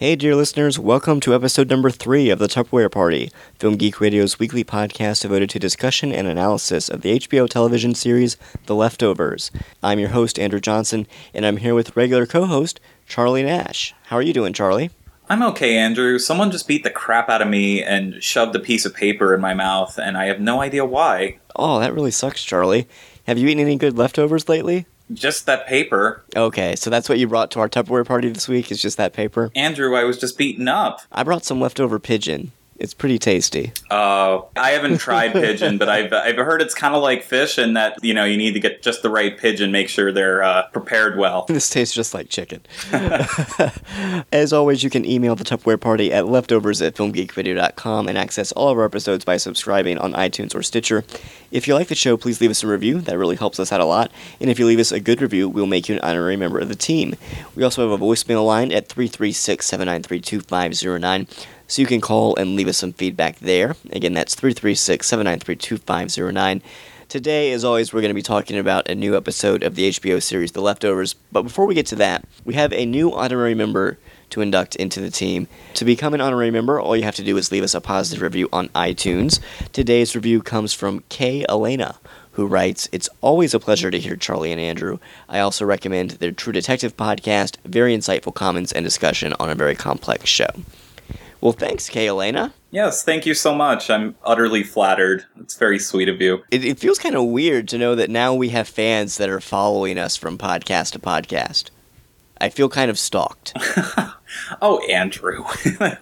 Hey, dear listeners, welcome to episode number three of the Tupperware Party, Film Geek Radio's weekly podcast devoted to discussion and analysis of the HBO television series The Leftovers. I'm your host, Andrew Johnson, and I'm here with regular co host, Charlie Nash. How are you doing, Charlie? I'm okay, Andrew. Someone just beat the crap out of me and shoved a piece of paper in my mouth, and I have no idea why. Oh, that really sucks, Charlie. Have you eaten any good leftovers lately? Just that paper. Okay, so that's what you brought to our Tupperware party this week, is just that paper? Andrew, I was just beaten up. I brought some leftover pigeon. It's pretty tasty. Uh, I haven't tried pigeon, but I've, I've heard it's kind of like fish and that, you know, you need to get just the right pigeon, make sure they're uh, prepared well. This tastes just like chicken. As always, you can email the Tupperware Party at leftovers at filmgeekradio.com and access all of our episodes by subscribing on iTunes or Stitcher. If you like the show, please leave us a review. That really helps us out a lot. And if you leave us a good review, we'll make you an honorary member of the team. We also have a voicemail line at 336 793 2509 so you can call and leave us some feedback there. Again, that's 336 793 2509. Today, as always, we're going to be talking about a new episode of the HBO series The Leftovers. But before we get to that, we have a new honorary member to induct into the team. To become an honorary member, all you have to do is leave us a positive review on iTunes. Today's review comes from Kay Elena, who writes, It's always a pleasure to hear Charlie and Andrew. I also recommend their True Detective podcast, very insightful comments and discussion on a very complex show. Well, thanks, Kay Elena. Yes, thank you so much. I'm utterly flattered. It's very sweet of you. It, it feels kind of weird to know that now we have fans that are following us from podcast to podcast. I feel kind of stalked. Oh, Andrew.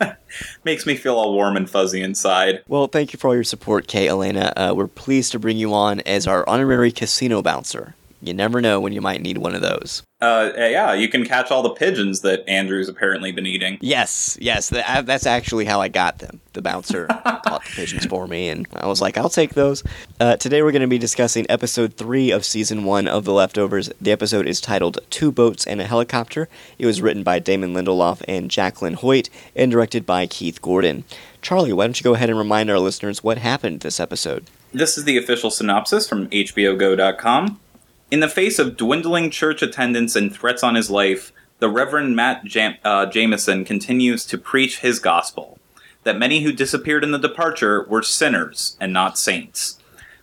Makes me feel all warm and fuzzy inside. well, thank you for all your support, Kay Elena. Uh, we're pleased to bring you on as our honorary casino bouncer. You never know when you might need one of those. Uh, yeah, you can catch all the pigeons that Andrew's apparently been eating. Yes, yes, tha- that's actually how I got them. The bouncer caught the pigeons for me, and I was like, I'll take those. Uh, today we're going to be discussing episode three of season one of The Leftovers. The episode is titled Two Boats and a Helicopter. It was written by Damon Lindelof and Jacqueline Hoyt, and directed by Keith Gordon. Charlie, why don't you go ahead and remind our listeners what happened this episode? This is the official synopsis from HBOGo.com. In the face of dwindling church attendance and threats on his life, the Reverend Matt Jam- uh, Jamison continues to preach his gospel that many who disappeared in the departure were sinners and not saints.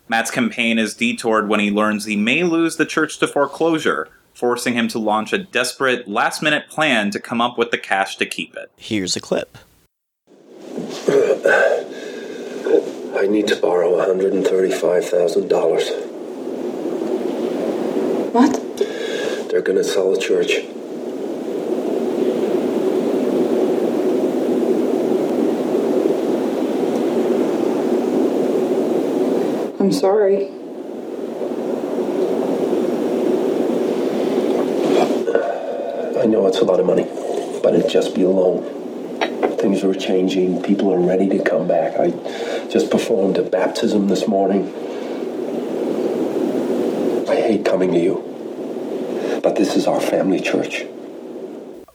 Matt's campaign is detoured when he learns he may lose the church to foreclosure, forcing him to launch a desperate, last minute plan to come up with the cash to keep it. Here's a clip. I need to borrow $135,000. What? They're gonna sell the church. I'm sorry. I know it's a lot of money, but it'd just be a loan. Things are changing. People are ready to come back. I just performed a baptism this morning. I hate coming to you, but this is our family church.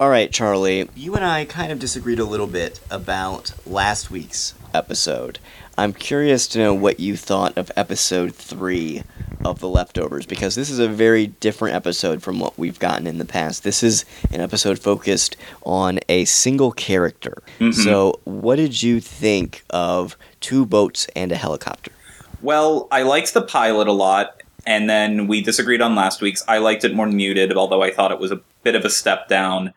All right, Charlie, you and I kind of disagreed a little bit about last week's episode. I'm curious to know what you thought of episode three of The Leftovers, because this is a very different episode from what we've gotten in the past. This is an episode focused on a single character. Mm-hmm. So, what did you think of two boats and a helicopter? Well, I liked the pilot a lot, and then we disagreed on last week's. I liked it more muted, although I thought it was a bit of a step down.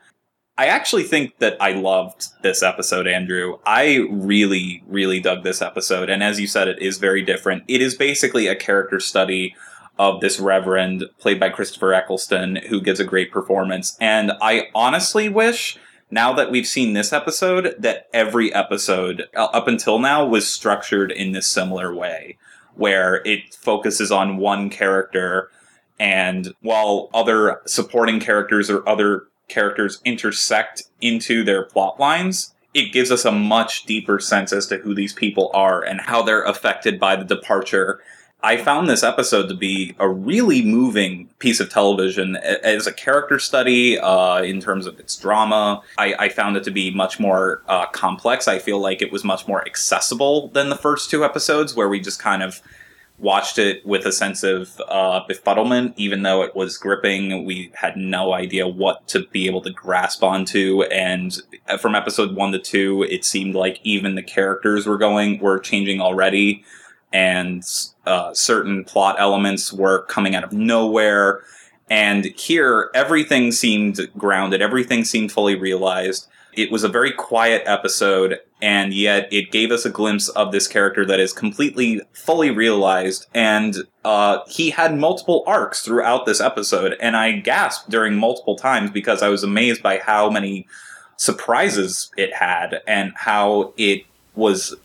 I actually think that I loved this episode, Andrew. I really, really dug this episode, and as you said, it is very different. It is basically a character study of this reverend, played by Christopher Eccleston, who gives a great performance. And I honestly wish now that we've seen this episode, that every episode uh, up until now was structured in this similar way, where it focuses on one character, and while other supporting characters or other characters intersect into their plot lines, it gives us a much deeper sense as to who these people are and how they're affected by the departure. I found this episode to be a really moving piece of television as a character study uh, in terms of its drama. I, I found it to be much more uh, complex. I feel like it was much more accessible than the first two episodes, where we just kind of watched it with a sense of uh, befuddlement, even though it was gripping. We had no idea what to be able to grasp onto, and from episode one to two, it seemed like even the characters were going were changing already, and uh, certain plot elements were coming out of nowhere. And here, everything seemed grounded. Everything seemed fully realized. It was a very quiet episode, and yet it gave us a glimpse of this character that is completely fully realized. And uh, he had multiple arcs throughout this episode, and I gasped during multiple times because I was amazed by how many surprises it had and how it was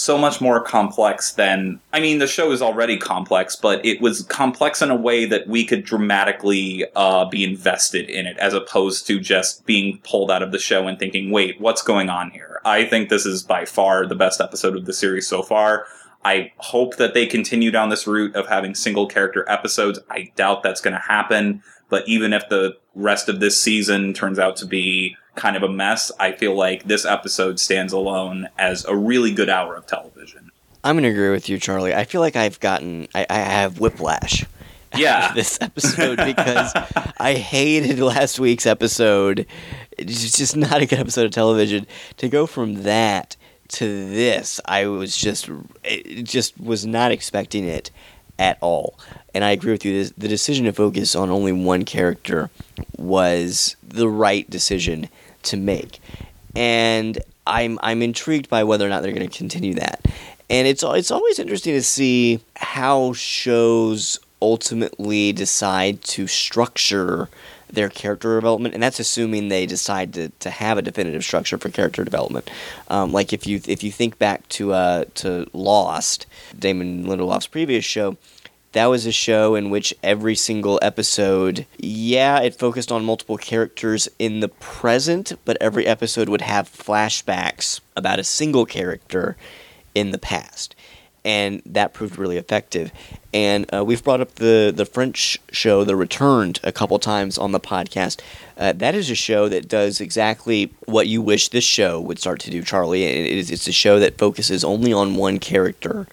so much more complex than I mean the show is already complex, but it was complex in a way that we could dramatically uh, be invested in it, as opposed to just being pulled out of the show and thinking, "Wait, what's going on here?" I think this is by far the best episode of the series so far. I hope that they continue down this route of having single character episodes. I doubt that's going to happen, but even if the rest of this season turns out to be kind of a mess, I feel like this episode stands alone as a really good hour of television. I'm gonna agree with you, Charlie. I feel like I've gotten, I, I have whiplash. Yeah. this episode because I hated last week's episode. It's just not a good episode of television. To go from that to this, I was just, it just was not expecting it at all. And I agree with you. The decision to focus on only one character was the right decision to make, and I'm I'm intrigued by whether or not they're going to continue that. And it's it's always interesting to see how shows ultimately decide to structure their character development, and that's assuming they decide to, to have a definitive structure for character development. Um, like if you if you think back to uh, to Lost, Damon Lindelof's previous show, that was a show in which every single episode, yeah, it focused on multiple characters in the present, but every episode would have flashbacks about a single character in the past. And that proved really effective. And uh, we've brought up the, the French show, The Returned, a couple times on the podcast. Uh, that is a show that does exactly what you wish this show would start to do, Charlie. It is, it's a show that focuses only on one character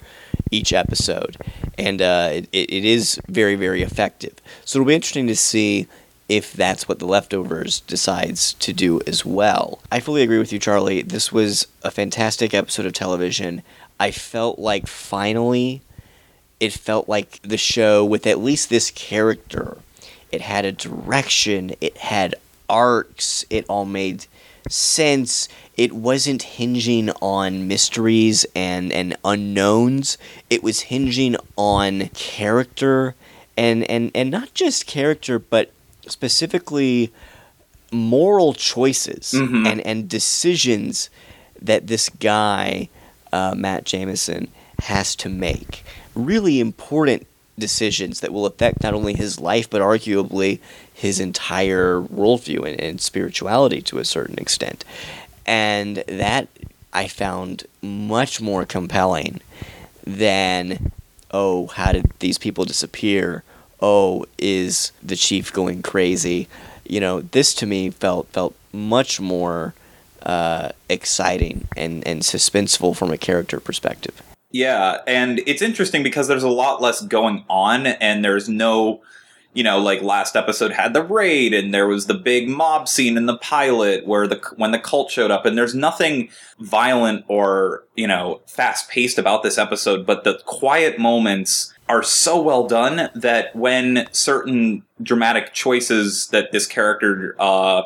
each episode, and uh, it, it is very very effective. So it'll be interesting to see if that's what the leftovers decides to do as well. I fully agree with you, Charlie. This was a fantastic episode of television. I felt like finally, it felt like the show with at least this character. It had a direction. It had arcs. It all made sense it wasn't hinging on mysteries and, and unknowns. It was hinging on character and, and, and not just character, but specifically moral choices Mhm. and, and decisions that this guy, uh, Matt Jamison, has to make. Really important decisions that will affect not only his life, but arguably his entire worldview and, and spirituality to a certain extent. And that I found much more compelling than, oh, how did these people disappear? Oh, is the chief going crazy? You know, this to me felt felt much more uh, exciting and, and suspenseful from a character perspective. Yeah, and it's interesting because there's a lot less going on, and there's no, you know, like last episode had the raid, and there was the big mob scene in the pilot where the when the cult showed up, and there's nothing violent or you know fast paced about this episode, but the quiet moments are so well done that when certain dramatic choices that this character uh,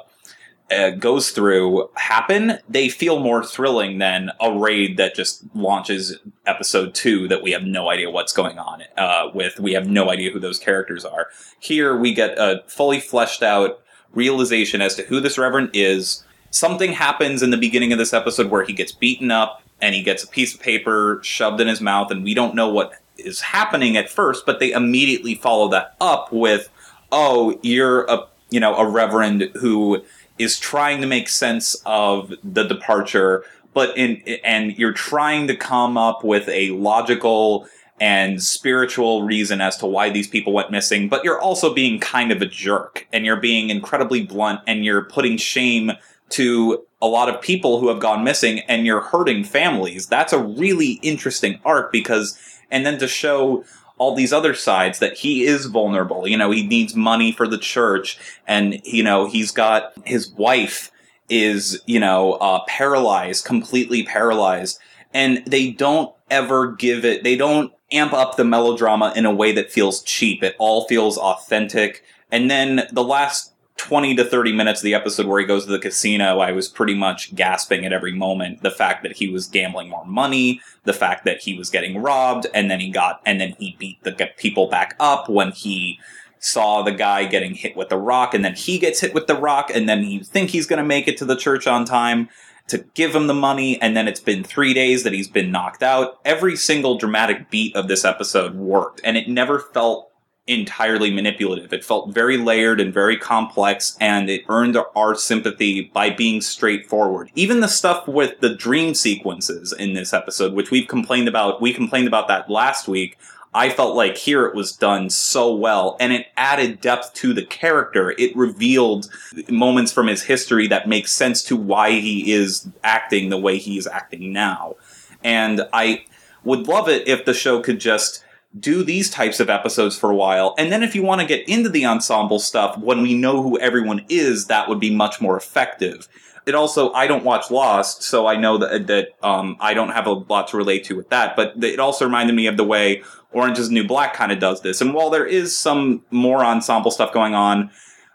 uh, goes through happen, they feel more thrilling than a raid that just launches episode two that we have no idea what's going on uh, with. We have no idea who those characters are. Here we get a fully fleshed out realization as to who this Reverend is. Something happens in the beginning of this episode where he gets beaten up and he gets a piece of paper shoved in his mouth, and we don't know what is happening at first, but they immediately follow that up with, "Oh, you're a you know a reverend who is trying to make sense of the departure, but in and you're trying to come up with a logical and spiritual reason as to why these people went missing, but you're also being kind of a jerk and you're being incredibly blunt and you're putting shame to a lot of people who have gone missing and you're hurting families. That's a really interesting arc because, and then to show all these other sides that he is vulnerable. You know, he needs money for the church and, you know, he's got his wife is, you know, uh, paralyzed, completely paralyzed. And they don't ever give it, they don't amp up the melodrama in a way that feels cheap. It all feels authentic. And then the last 20 to 30 minutes of the episode where he goes to the casino, I was pretty much gasping at every moment. The fact that he was gambling more money, the fact that he was getting robbed, and then he got, and then he beat the people back up when he saw the guy getting hit with the rock, and then he gets hit with the rock, and then you think he's going to make it to the church on time to give him the money, and then it's been three days that he's been knocked out. Every single dramatic beat of this episode worked, and it never felt entirely manipulative. It felt very layered and very complex, and it earned our sympathy by being straightforward. Even the stuff with the dream sequences in this episode, which we've complained about, we complained about that last week. I felt like here it was done so well and it added depth to the character. It revealed moments from his history that make sense to why he is acting the way he is acting now. And I would love it if the show could just do these types of episodes for a while. And then if you want to get into the ensemble stuff, when we know who everyone is, that would be much more effective. It also, I don't watch Lost, so I know that, that, um, I don't have a lot to relate to with that, but it also reminded me of the way Orange is the New Black kind of does this. And while there is some more ensemble stuff going on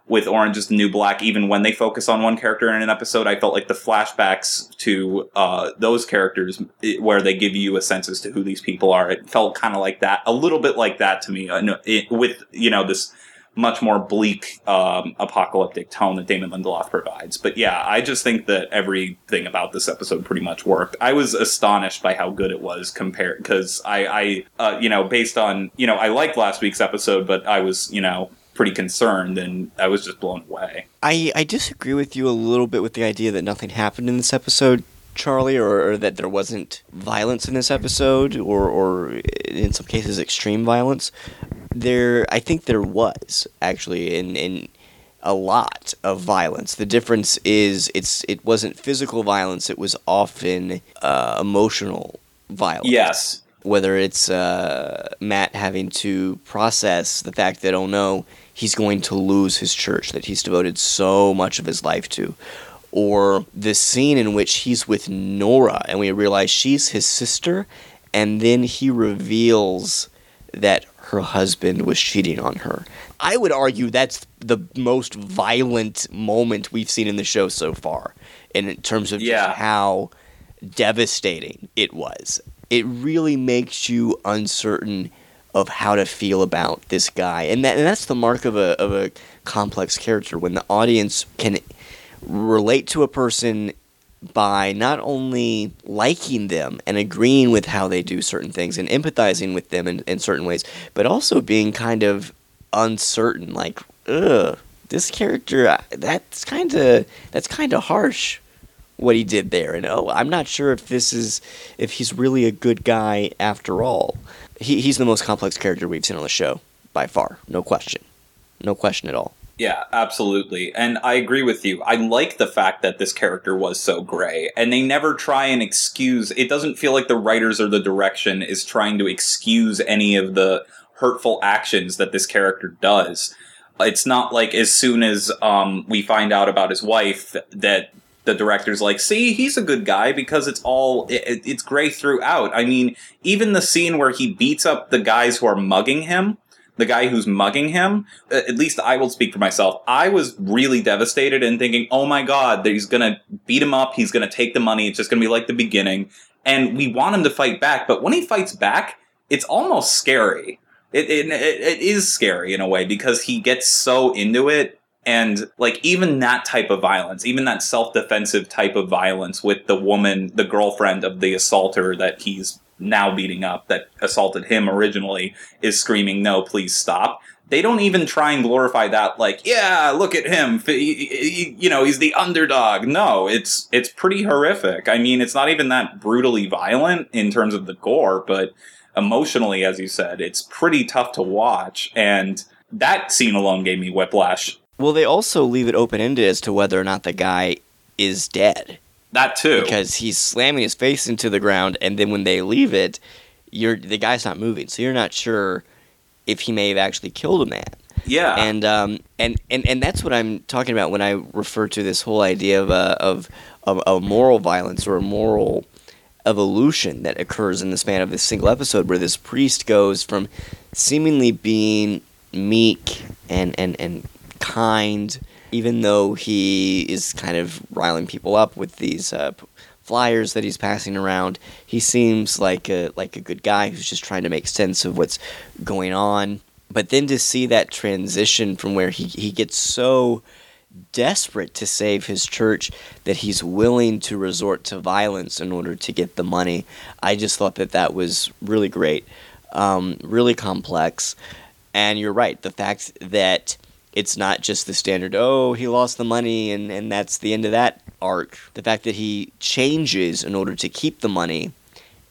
with Orange is the New Black, even when they focus on one character in an episode, I felt like the flashbacks to uh, those characters, it, where they give you a sense as to who these people are, it felt kind of like that, a little bit like that to me, it, with you know this much more bleak um, apocalyptic tone that Damon Lindelof provides. But yeah, I just think that everything about this episode pretty much worked. I was astonished by how good it was compared because I, I uh, you know, based on you know, I liked last week's episode, but I was you know pretty concerned and I was just blown away. I, I disagree with you a little bit with the idea that nothing happened in this episode. Charlie, or, or, that there wasn't violence in this episode, or, or in some cases extreme violence. There, I think there was actually in in a lot of violence. The difference is it's it wasn't physical violence; it was often uh, emotional violence. Yes. Whether it's uh, Matt having to process the fact that oh no, he's going to lose his church that he's devoted so much of his life to, or the scene in which he's with Nora and we realize she's his sister, and then he reveals that her husband was cheating on her. I would argue that's the most violent moment we've seen in the show so far, in terms of yeah. just how devastating it was. It really makes you uncertain of how to feel about this guy, and that and that's the mark of a of a complex character when the audience can relate to a person by not only liking them and agreeing with how they do certain things and empathizing with them in, in certain ways, but also being kind of uncertain, like, ugh, this character that's kind of that's kind of harsh what he did there. And oh i'm not sure if this is if he's really a good guy after all he, he's the most complex character we've seen on the show by far no question no question at all yeah, absolutely. And I agree with you. I like the fact that this character was so gray and they never try and excuse it doesn't feel like the writers or the direction is trying to excuse any of the hurtful actions that this character does. It's not like as soon as um, we find out about his wife that the director's like, see, he's a good guy because it's all it, it's gray throughout. I mean, even the scene where he beats up the guys who are mugging him the guy who's mugging him, at least I will speak for myself. I was really devastated and thinking, oh my god, he's gonna beat him up, he's gonna take the money, it's just gonna be like the beginning. And we want him to fight back, but when he fights back, it's almost scary. It, it, it is scary in a way because he gets so into it and like even that type of violence even that self-defensive type of violence with the woman the girlfriend of the assaulter that he's now beating up that assaulted him originally is screaming, no, please stop. they don't even try and glorify that like yeah look at him. You know he's the underdog. No it's it's pretty horrific. I mean it's not even that brutally violent in terms of the gore but emotionally as you said it's pretty tough to watch. And that scene alone gave me whiplash Well, they also leave it open ended as to whether or not the guy is dead. That too. Because he's slamming his face into the ground, and then when they leave it, you're the guy's not moving, so you're not sure if he may have actually killed a man. yeah. And um and, and and that's what I'm talking about when I refer to this whole idea of a of of, of moral violence or a moral evolution that occurs in the span of this single episode, where this priest goes from seemingly being meek and and and kind, even though he is kind of riling people up with these uh, flyers that he's passing around. He seems like a like a good guy who's just trying to make sense of what's going on. But then to see that transition from where he, he gets so desperate to save his church that he's willing to resort to violence in order to get the money. I just thought that that was really great, um, really complex. And you're right, the fact that it's not just the standard, oh, he lost the money and, and that's the end of that arc. The fact that he changes in order to keep the money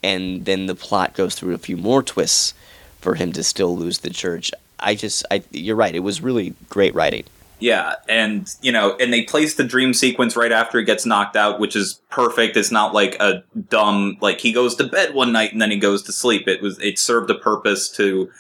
and then the plot goes through a few more twists for him to still lose the church. I just, I, you're right. It was really great writing. Yeah, and you know, and they place the dream sequence right after he gets knocked out, which is perfect. It's not like a dumb like he goes to bed one night and then he goes to sleep. It was it served a purpose to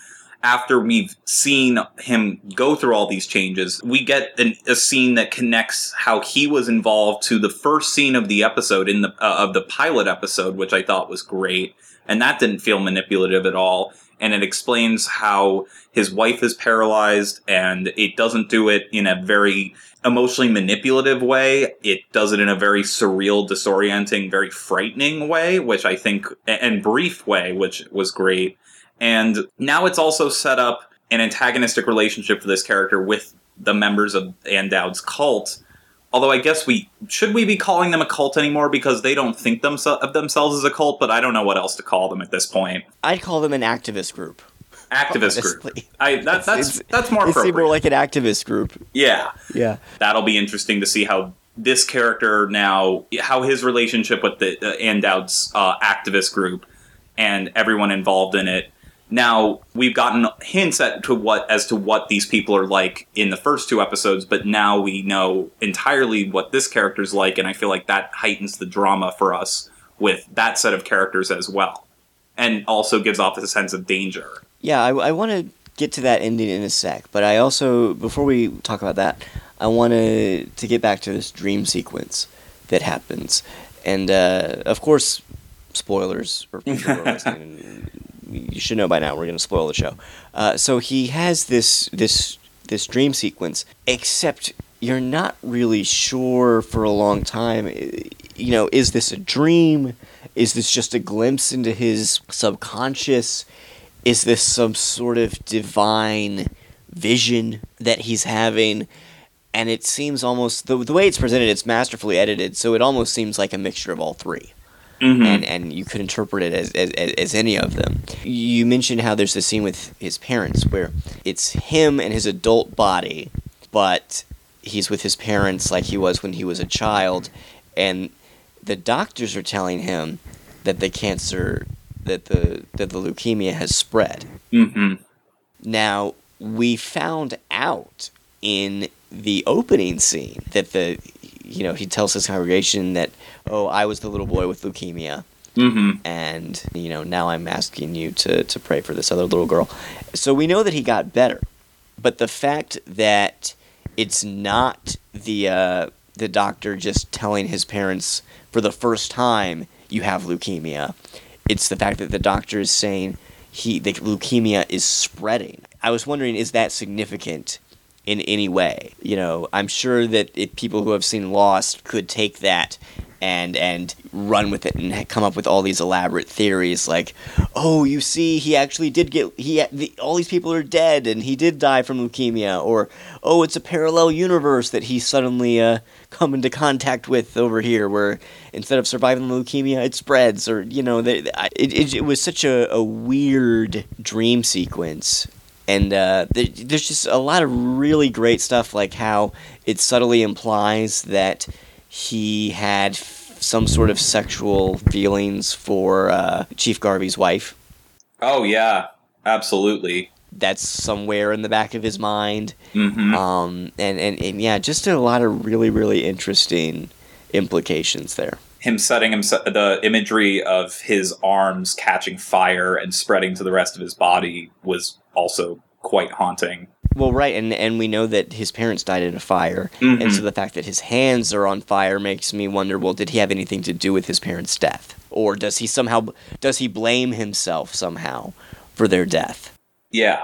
after we've seen him go through all these changes, we get an, a scene that connects how he was involved to the first scene of the episode in the uh, of the pilot episode, which I thought was great, and that didn't feel manipulative at all. And it explains how his wife is paralyzed, and it doesn't do it in a very emotionally manipulative way. It does it in a very surreal, disorienting, very frightening way, which I think, and brief way, which was great. And now it's also set up an antagonistic relationship for this character with the members of Ann Dowd's cult. Although I guess we should we be calling them a cult anymore because they don't think themse- of themselves as a cult, but I don't know what else to call them at this point. I'd call them an activist group. Activist group. Honestly. I that, that's It's- that's more They seem appropriate. more like an activist group. yeah, Yeah. that'll be interesting to see how this character now how his relationship with the uh, Ann Dowd's uh, activist group and everyone involved in it. Now we've gotten hints at to what as to what these people are like in the first two episodes, but now we know entirely what this character's like, and I feel like that heightens the drama for us with that set of characters as well, and also gives off a sense of danger. Yeah, I, I want to get to that ending in a sec, but I also, before we talk about that, I want to to get back to this dream sequence that happens, and uh, of course, spoilers for people listening. You should know by now. We're going to spoil the show. Uh, so he has this this this dream sequence, except you're not really sure for a long time. You know, is this a dream? Is this just a glimpse into his subconscious? Is this some sort of divine vision that he's having? And it seems almost the, the way it's presented, it's masterfully edited, so it almost seems like a mixture of all 3 and and you could interpret it as, as as any of them. You mentioned how there's this scene with his parents where it's him and his adult body, but he's with his parents like he was when he was a child, and the doctors are telling him that the cancer that the that the leukemia has spread. hmm Now, we found out in the opening scene that the you know, he tells his congregation that, "Oh, I was the little boy with leukemia." hmm and you know now i'm asking you to, to pray for this other little girl. So we know that he got better. But the fact that it's not the uh, the doctor just telling his parents for the first time you have leukemia it's the fact that the doctor is saying he the leukemia is spreading. I was wondering is that significant in any way? You know i'm sure that people who have seen lost could take that and and run with it and come up with all these elaborate theories like oh you see he actually did get he the, all these people are dead and he did die from leukemia or oh it's a parallel universe that he suddenly uh, come into contact with over here where instead of surviving the leukemia it spreads or you know they, I- it, it, it was such a, a weird dream sequence. And uh, there, there's just a lot of really great stuff, like how it subtly implies that he had f- some sort of sexual feelings for uh, Chief Garvey's wife. Oh yeah, absolutely. That's somewhere in the back of his mind. hmm Um, and, and, and yeah, just a lot of really, really interesting implications there. him setting himself the imagery of his arms catching fire and spreading to the rest of his body was also quite haunting. Well, right, and and we know that his parents died in a fire, Mhm. and so the fact that his hands are on fire makes me wonder. Well, did he have anything to do with his parents' death, or does he somehow does he blame himself somehow for their death? Yeah.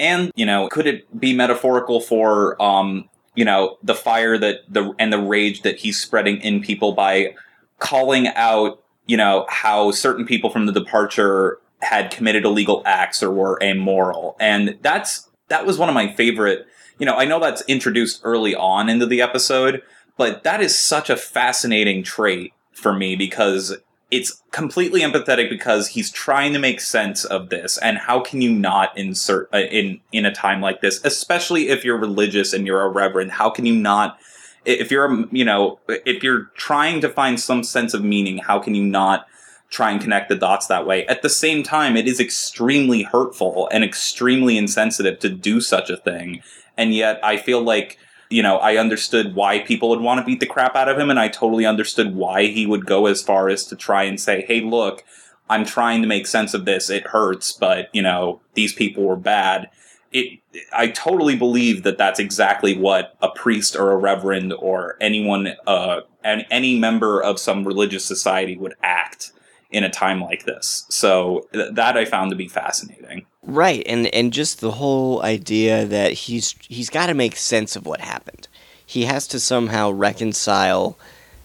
And, you know, could it be metaphorical for um, you know, the fire that the and the rage that he's spreading in people by calling out, you know, how certain people from the departure had committed illegal acts or were immoral. And that's that was one of my favorite, you know, I know that's introduced early on into the episode, but that is such a fascinating trait for me because it's completely empathetic because he's trying to make sense of this and how can you not insert uh, in in a time like this especially if you're religious and you're a reverend how can you not if you're you know if you're trying to find some sense of meaning how can you not try and connect the dots that way at the same time it is extremely hurtful and extremely insensitive to do such a thing and yet i feel like you know, I understood why people would want to beat the crap out of him, and I totally understood why he would go as far as to try and say, hey, look, I'm trying to make sense of this. It hurts, but, you know, these people were bad. It, I totally believe that that's exactly what a priest or a reverend or anyone, uh, and any member of some religious society would act in a time like this. So th- that I found to be fascinating. Right, and and just the whole idea that he's he's got to make sense of what happened. He has to somehow reconcile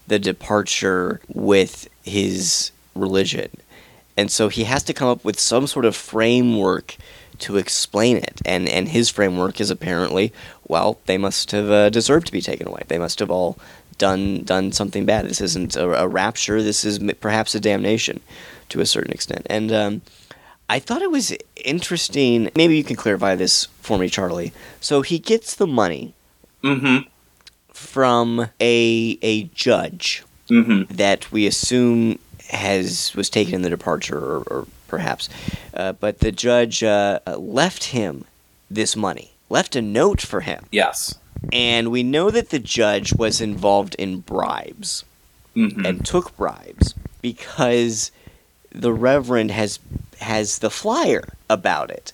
the departure with his religion. And so he has to come up with some sort of framework to explain it. And and his framework is apparently, well, they must have uh, deserved to be taken away. They must have all done done something bad. This isn't a, a rapture. This is perhaps a damnation, to a certain extent. And um, I thought it was interesting. Maybe you can clarify this for me, Charlie. So he gets the money Mm-hmm. from a a judge Mm-hmm. that we assume has was taken in the departure, or, or perhaps, uh, but the judge uh, uh, left him this money, left a note for him, Yes. And we know that the judge was involved in bribes Mm-hmm. and took bribes because the reverend has has the flyer about it.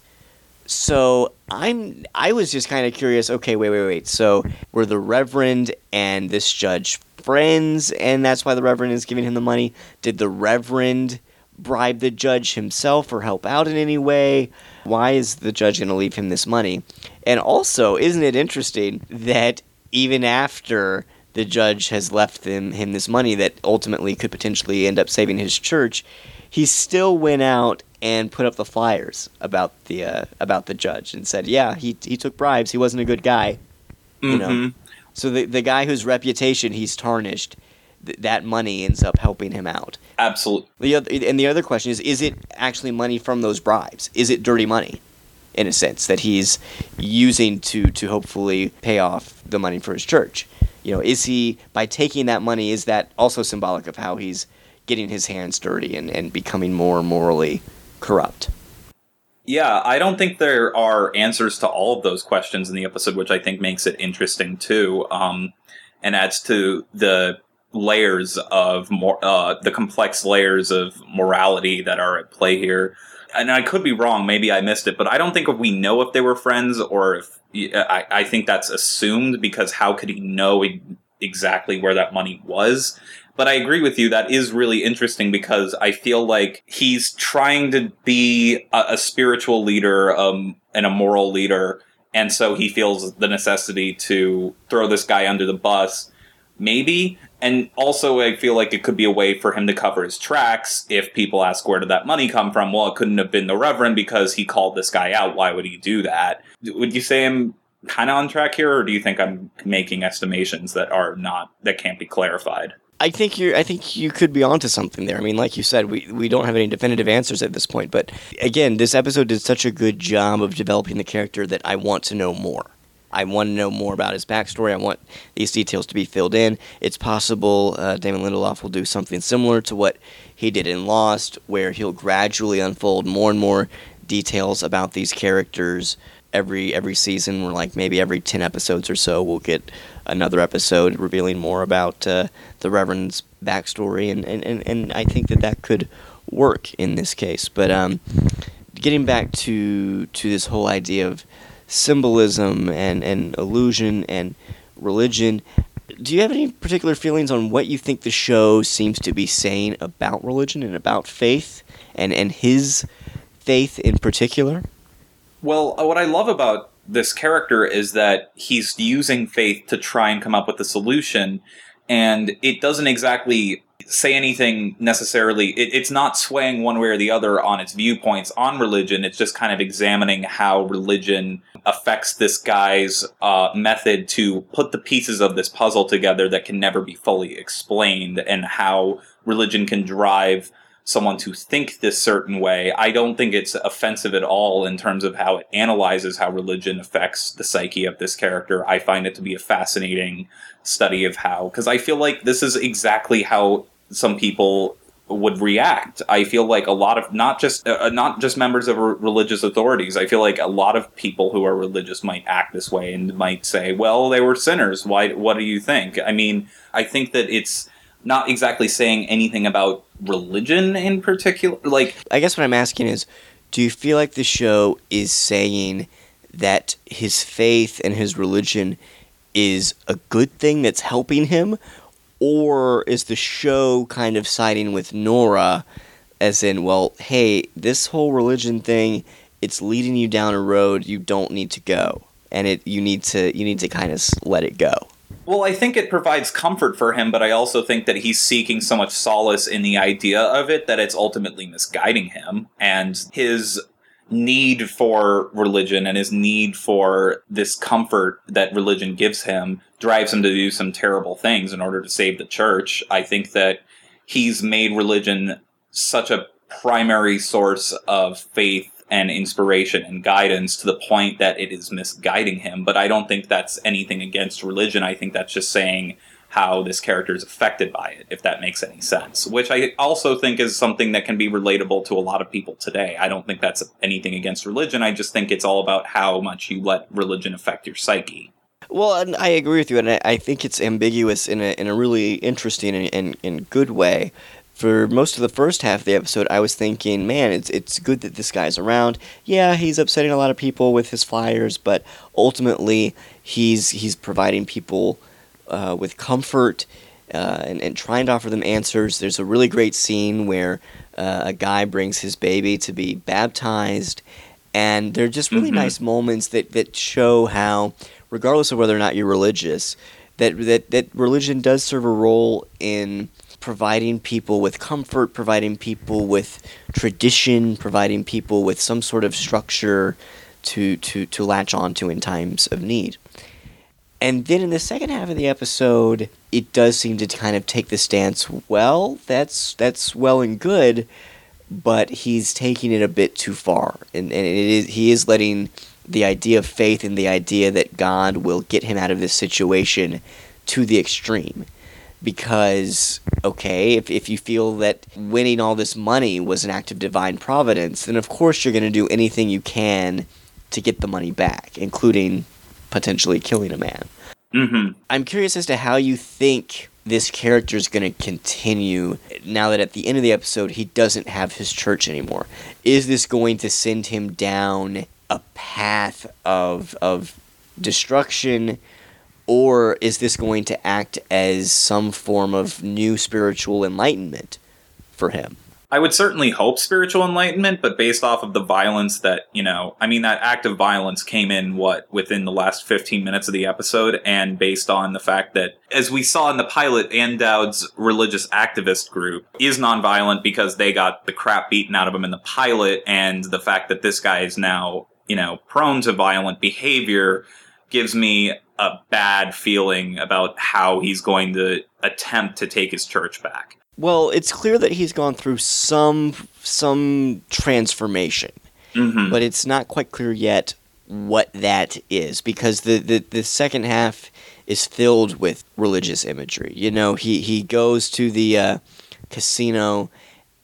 So I'm I was just kind of curious. Okay, wait, wait, wait. So were the reverend and this judge friends, and that's why the reverend is giving him the money? Did the reverend bribe the judge himself or help out in any way? Why is the judge going to leave him this money? And also, isn't it interesting that even after the judge has left him, him this money that ultimately could potentially end up saving his church, he still went out and put up the flyers about the uh, about the judge and said, "Yeah, he he took bribes. He wasn't a good guy." You know. Mhm. So the the guy whose reputation he's tarnished, th- that money ends up helping him out. Absolutely. The other, and the other question is: Is it actually money from those bribes? Is it dirty money, in a sense that he's using to to hopefully pay off the money for his church? You know, is he by taking that money? Is that also symbolic of how he's getting his hands dirty and, and becoming more morally corrupt? Yeah, I don't think there are answers to all of those questions in the episode, which I think makes it interesting too, um, and adds to the layers of more uh, the complex layers of morality that are at play here. And I could be wrong, maybe I missed it, but I don't think we know if they were friends or if I, I think that's assumed because how could he know exactly where that money was? But I agree with you. That is really interesting because I feel like he's trying to be a, a spiritual leader um, and a moral leader. And so he feels the necessity to throw this guy under the bus, maybe. And also, I feel like it could be a way for him to cover his tracks. If people ask where did that money come from, well, it couldn't have been the Reverend because he called this guy out. Why would he do that? Would you say I'm kind of on track here, or do you think I'm making estimations that are not that can't be clarified? I think you're. I think you could be onto something there. I mean, like you said, we we don't have any definitive answers at this point. But again, this episode did such a good job of developing the character that I want to know more. I want to know more about his backstory. I want these details to be filled in. It's possible uh, Damon Lindelof will do something similar to what he did in Lost, where he'll gradually unfold more and more details about these characters every every season. Where like maybe every ten episodes or so, we'll get another episode revealing more about uh, the Reverend's backstory, and, and, and, and I think that that could work in this case. But um, getting back to to this whole idea of symbolism and, and illusion and religion. Do you have any particular feelings on what you think the show seems to be saying about religion and about faith and, and his faith in particular? Well, uh, what I love about this character is that he's using faith to try and come up with a solution, and it doesn't exactly say anything necessarily. It, it's not swaying one way or the other on its viewpoints on religion. It's just kind of examining how religion affects this guy's uh, method to put the pieces of this puzzle together that can never be fully explained, and how religion can drive someone to think this certain way. I don't think it's offensive at all in terms of how it analyzes how religion affects the psyche of this character. I find it to be a fascinating study of how, because I feel like this is exactly how some people would react. I feel like a lot of not just uh, not just members of religious authorities. I feel like a lot of people who are religious might act this way and might say, "Well, they were sinners. Why? What do you think?" I mean, I think that it's not exactly saying anything about religion in particular. Like, I guess what I'm asking is, do you feel like the show is saying that his faith and his religion is a good thing that's helping him, or is the show kind of siding with Nora, as in, well, hey, this whole religion thing, it's leading you down a road you don't need to go, and it you need to you need to kind of let it go. Well, I think it provides comfort for him, but I also think that he's seeking so much solace in the idea of it that it's ultimately misguiding him. And his need for religion and his need for this comfort that religion gives him drives him to do some terrible things in order to save the church. I think that he's made religion such a primary source of faith and inspiration and guidance to the point that it is misguiding him. But I don't think that's anything against religion. I think that's just saying how this character is affected by it, if that makes any sense. Which I also think is something that can be relatable to a lot of people today. I don't think that's anything against religion. I just think it's all about how much you let religion affect your psyche. Well, and I agree with you, and I, think it's ambiguous in a in a really interesting and, and, and good way. For most of the first half of the episode, I was thinking, man, it's it's good that this guy's around. Yeah, he's upsetting a lot of people with his flyers, but ultimately, he's he's providing people uh, with comfort uh, and, and trying to offer them answers. There's a really great scene where uh, a guy brings his baby to be baptized, and they're just really Mhm. nice moments that, that show how, regardless of whether or not you're religious, that, that, that religion does serve a role in providing people with comfort, providing people with tradition, providing people with some sort of structure to, to, to latch onto in times of need. And then in the second half of the episode, it does seem to kind of take the stance, well, that's that's well and good, but he's taking it a bit too far. And, and it is he is letting the idea of faith and the idea that God will get him out of this situation to the extreme. Because, okay, if, if you feel that winning all this money was an act of divine providence, then of course you're going to do anything you can to get the money back, including potentially killing a man. Mm-hmm. I'm curious as to how you think this character is going to continue now that at the end of the episode he doesn't have his church anymore. Is this going to send him down a path of of destruction or is this going to act as some form of new spiritual enlightenment for him? I would certainly hope spiritual enlightenment, but based off of the violence that, you know, I mean, that act of violence came in, what, within the last 15 minutes of the episode, and based on the fact that, as we saw in the pilot, Ann Dowd's religious activist group is nonviolent because they got the crap beaten out of them in the pilot, and the fact that this guy is now, you know, prone to violent behavior gives me a bad feeling about how he's going to attempt to take his church back. Well, it's clear that he's gone through some some transformation, Mm-hmm. but it's not quite clear yet what that is because the, the, the second half is filled with religious imagery. You know, he he goes to the uh, casino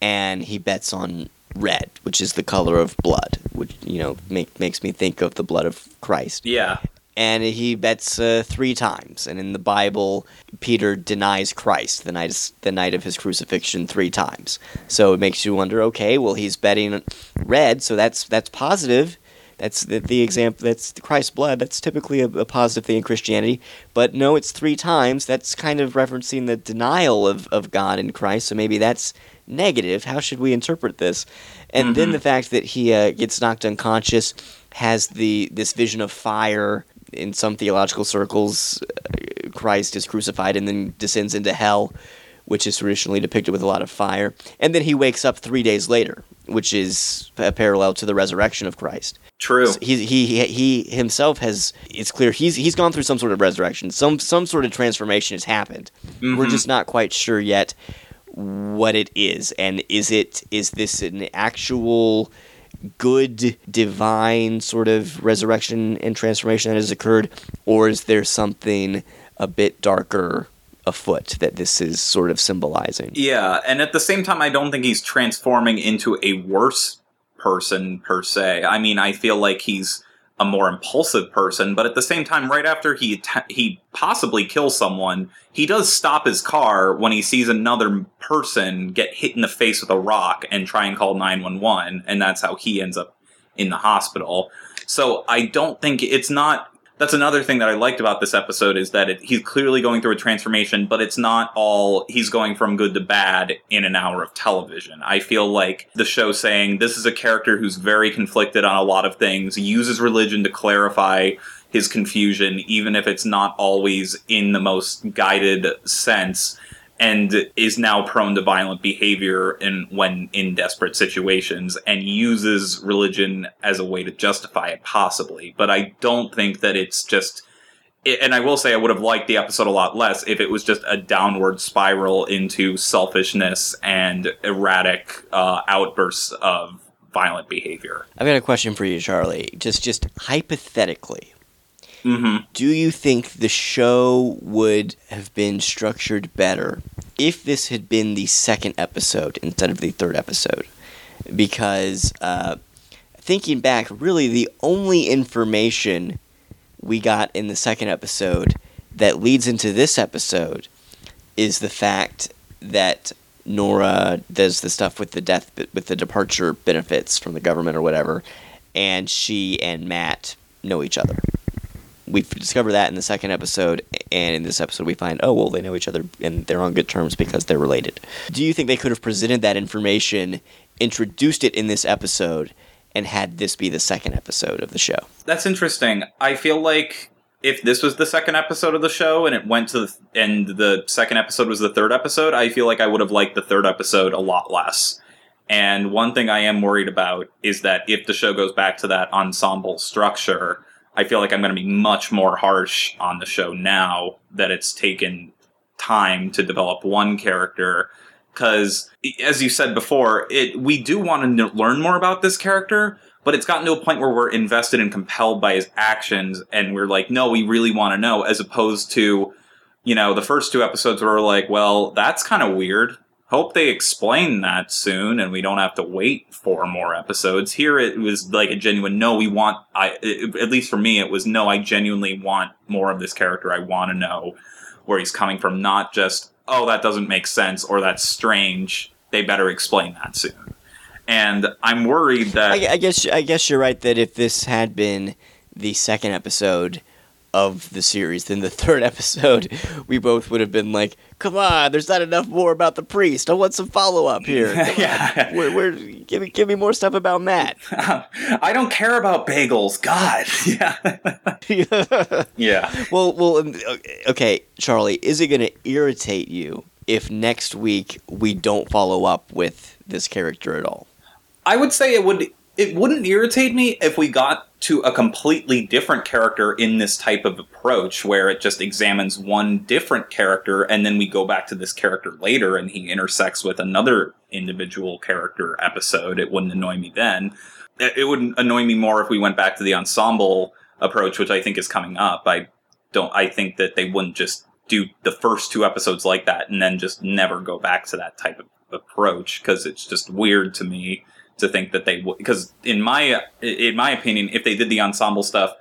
and he bets on red, which is the color of blood, which you know make, makes me think of the blood of Christ Yeah. And he bets uh, three times. And in the Bible, Peter denies Christ the night the night of his crucifixion three times. So it makes you wonder. Okay, well he's betting red, so that's that's positive. That's the, the example. That's Christ's blood. That's typically a, a positive thing in Christianity. But no, it's three times. That's kind of referencing the denial of, of God in Christ. So maybe that's negative. How should we interpret this? And then the fact that he uh, gets knocked unconscious has the this vision of fire in some theological circles. uh, Christ is crucified and then descends into hell, which is traditionally depicted with a lot of fire. And then he wakes up three days later, which is a parallel to the resurrection of Christ. True. He, he he himself has. It's clear he's he's gone through some sort of resurrection. Some some sort of transformation has happened. We're just not quite sure yet what it is, and is it is this an actual good divine sort of resurrection and transformation that has occurred, or is there something a bit darker afoot that this is sort of symbolizing? Yeah, and at the same time, I don't think he's transforming into a worse person per se. I mean, I feel like he's a more impulsive person, but at the same time, right after he he possibly kills someone, he does stop his car when he sees another person get hit in the face with a rock and try and call nine one one, and that's how he ends up in the hospital. So I don't think it's not. That's another thing that I liked about this episode is that it, he's clearly going through a transformation, but it's not all he's going from good to bad in an hour of television. I feel like the show saying this is a character who's very conflicted on a lot of things, uses religion to clarify his confusion, even if it's not always in the most guided sense and is now prone to violent behavior in when in desperate situations and uses religion as a way to justify it possibly but i don't think that it's just and i will say i would have liked the episode a lot less if it was just a downward spiral into selfishness and erratic uh, outbursts of violent behavior I've got a question for you, Charlie. Just just hypothetically, hmm do you think the show would have been structured better if this had been the second episode instead of the third episode? Because uh, thinking back, really the only information we got in the second episode that leads into this episode is the fact that Nora does the stuff with the death with the departure benefits from the government or whatever, and she and Matt know each other. We discover that in the second episode, and in this episode we find, oh well, they know each other and they're on good terms because they're related. Do you think they could have presented that information, introduced it in this episode, and had this be the second episode of the show? That's interesting. I feel like if this was the second episode of the show and it went to the, and the second episode was the third episode, I feel like I would have liked the third episode a lot less. And one thing I am worried about is that if the show goes back to that ensemble structure, I feel like I'm going to be much more harsh on the show now that it's taken time to develop one character. Because as you said before it we do want to learn more about this character but it's gotten to a point where we're invested and compelled by his actions and we're like no we really want to know as opposed to you know the first two episodes where we're like well that's kind of weird hope they explain that soon and we don't have to wait for more episodes. Here it was like a genuine no we want i at least for me it was no i genuinely want more of this character. I want to know where he's coming from not just oh that doesn't make sense or that's strange. They better explain that soon. And i'm worried that I, I guess I guess you're right that if this had been the second episode of the series, then the third episode, we both would have been like, "Come on, there's not enough more about the priest. I want some follow up here. Yeah. We're, we're, give me give me more stuff about Matt." i don't care about bagels god yeah yeah well, well, um, okay, Charlie, is it going to irritate you if next week we don't follow up with this character at all? I would say it would it wouldn't irritate me if we got to a completely different character in this type of approach where it just examines one different character and then we go back to this character later and he intersects with another individual character episode, it wouldn't annoy me then. It would annoy me more if we went back to the ensemble approach, which I think is coming up. I don't, I think that they wouldn't just do the first two episodes like that and then just never go back to that type of approach because it's just weird to me to think that they would because in my in my opinion if they did the ensemble stuff